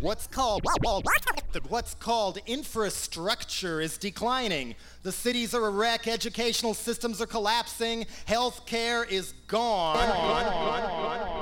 what's called what's called infrastructure is declining. The cities are a wreck, educational systems are collapsing, health care is gone. Wir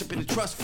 cash in the trust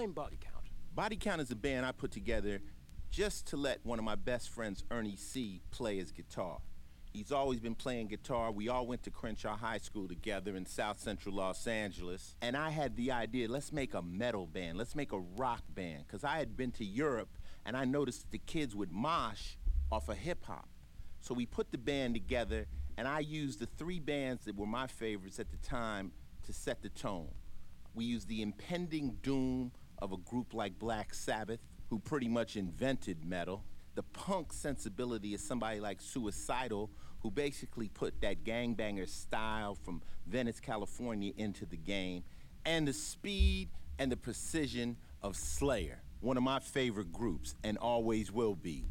Explain body count. Body Count is a band I put together just to let one of my best friends, Ernie C., play his guitar. He's always been playing guitar. We all went to Crenshaw High School together in South Central Los Angeles. And I had the idea, let's make a metal band. Let's make a rock band. Because I had been to Europe and I noticed the kids would mosh off of hip hop. So we put the band together and I used the three bands that were my favorites at the time to set the tone. We used the impending doom of a group like Black Sabbath, who pretty much invented metal. The punk sensibility is somebody like Suicidal, who basically put that gangbanger style from Venice, California into the game, and the speed and the precision of Slayer, one of my favorite groups, and always will be.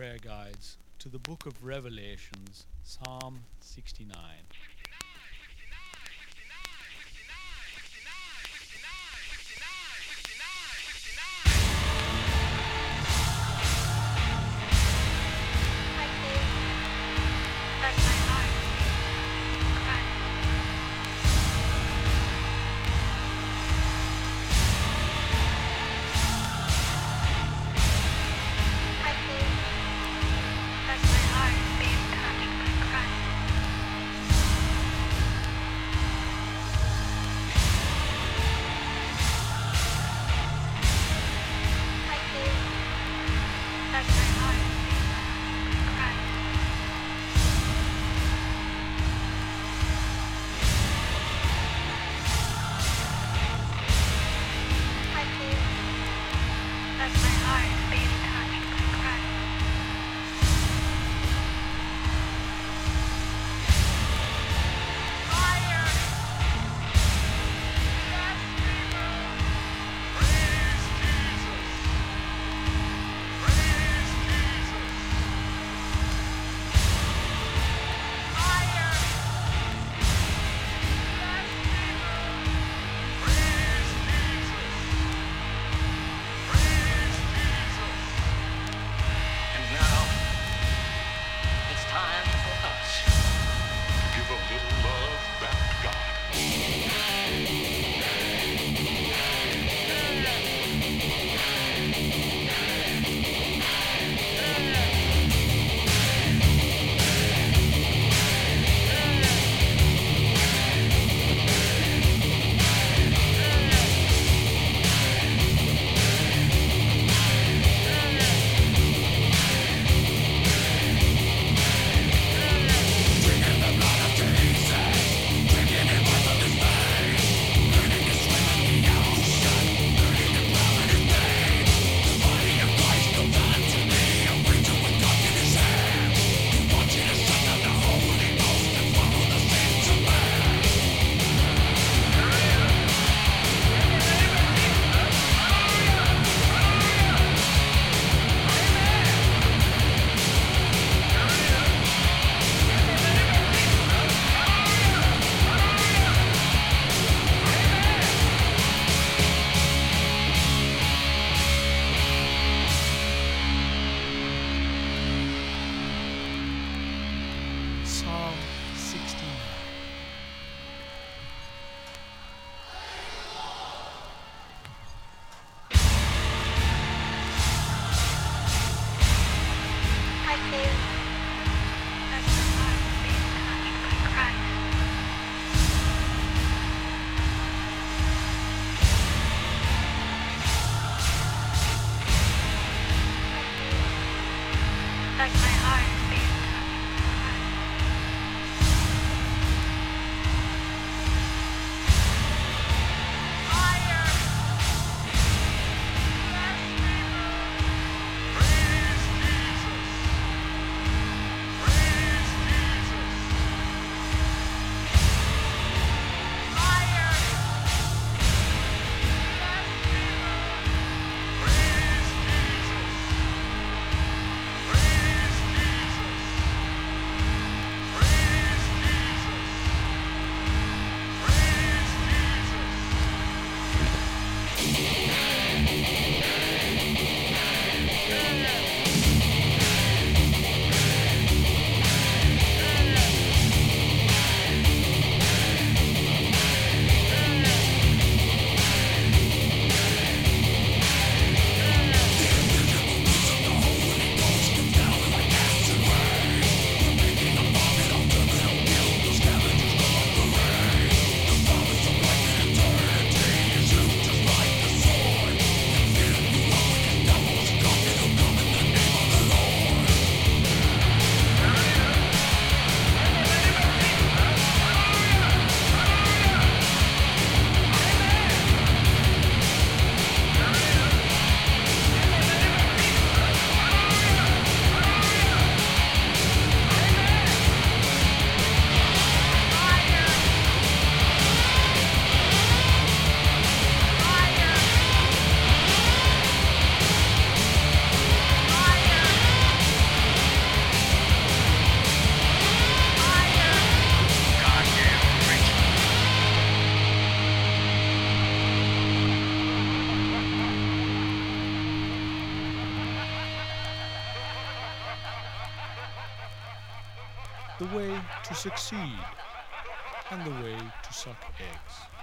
Prayer guides to the book of Revelations, Psalm 69. To succeed, and the way to suck eggs.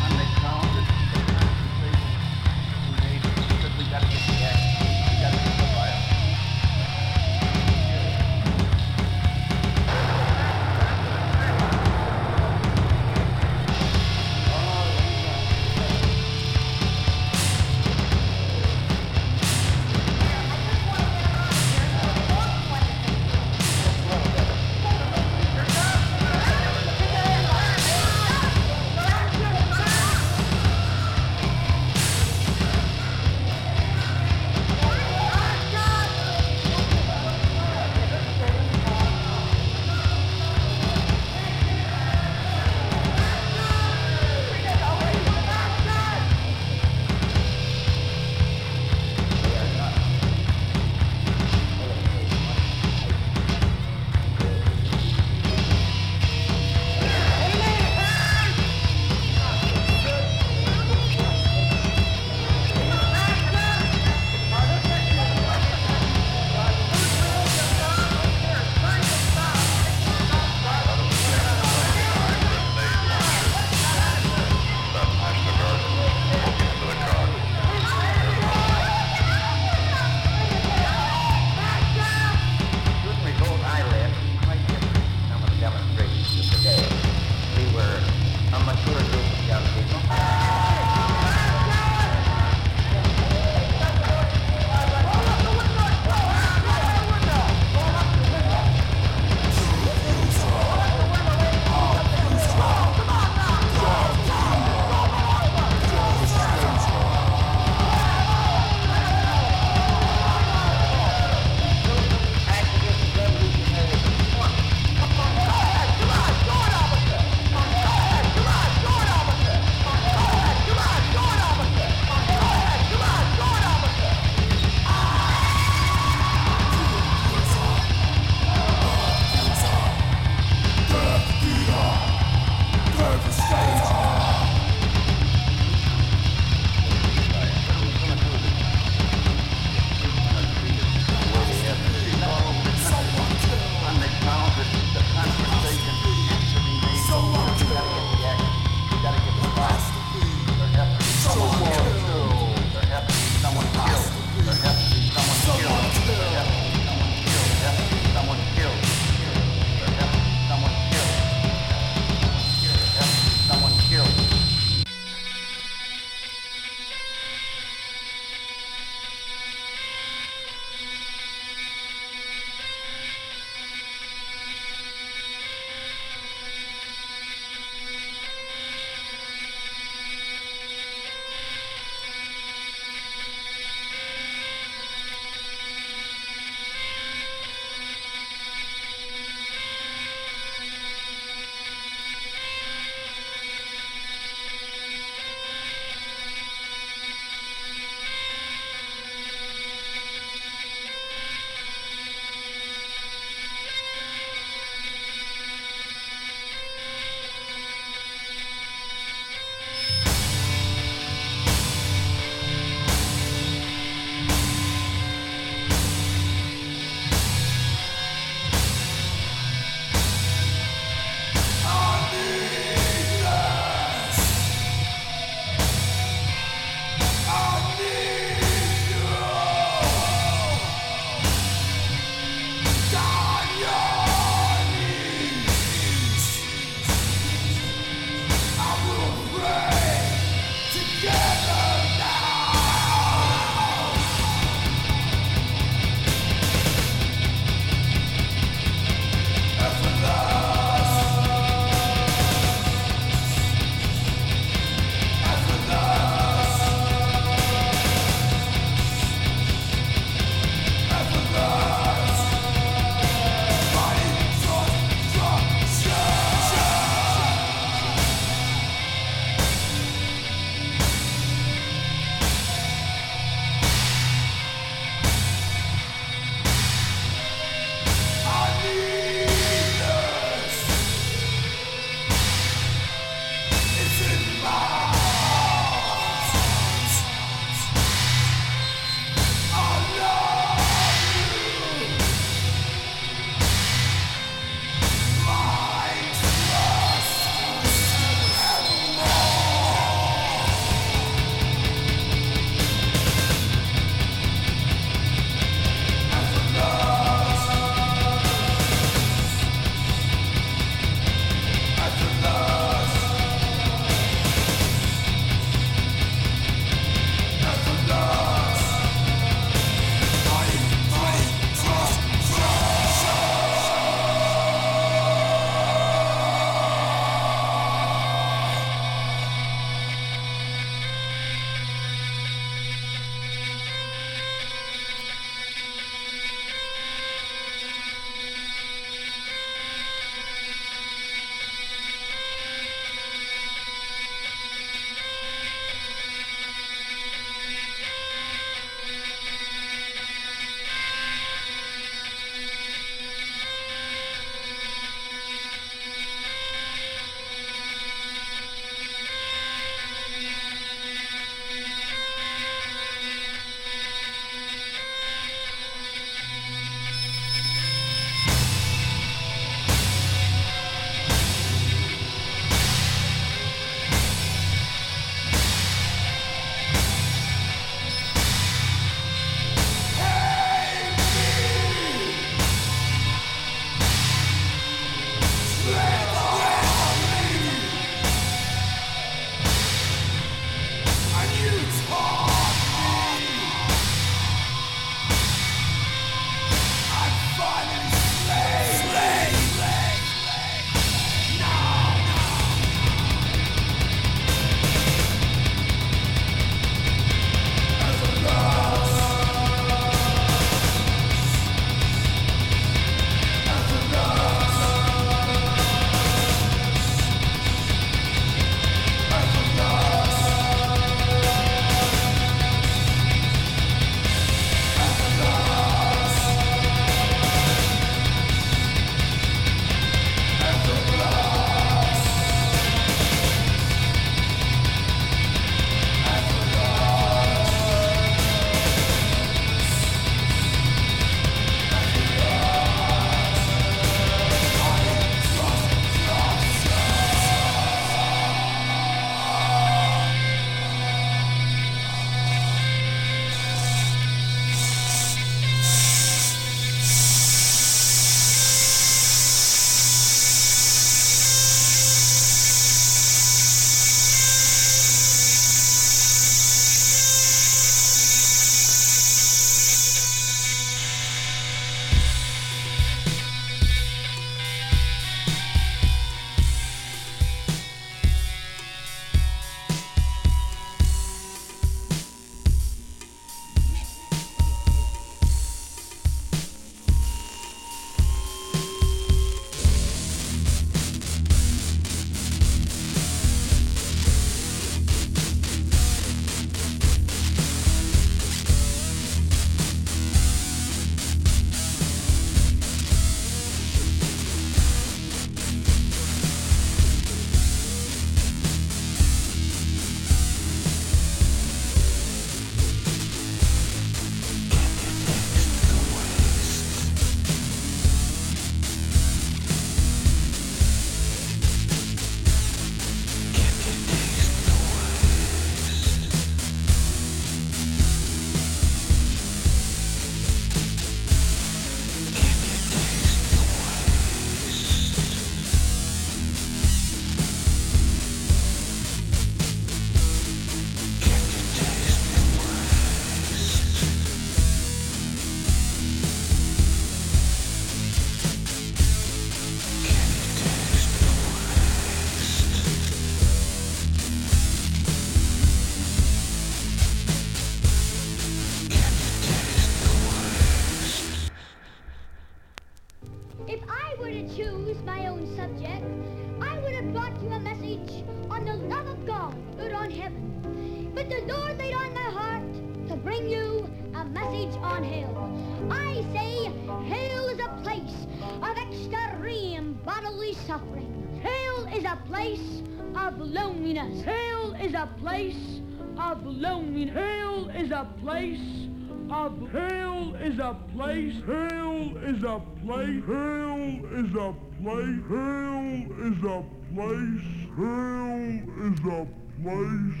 a place of hell is a place. Hell is a place. Hell is a place. Hell is a place. Hell is a place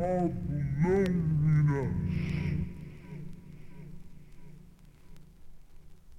of loneliness.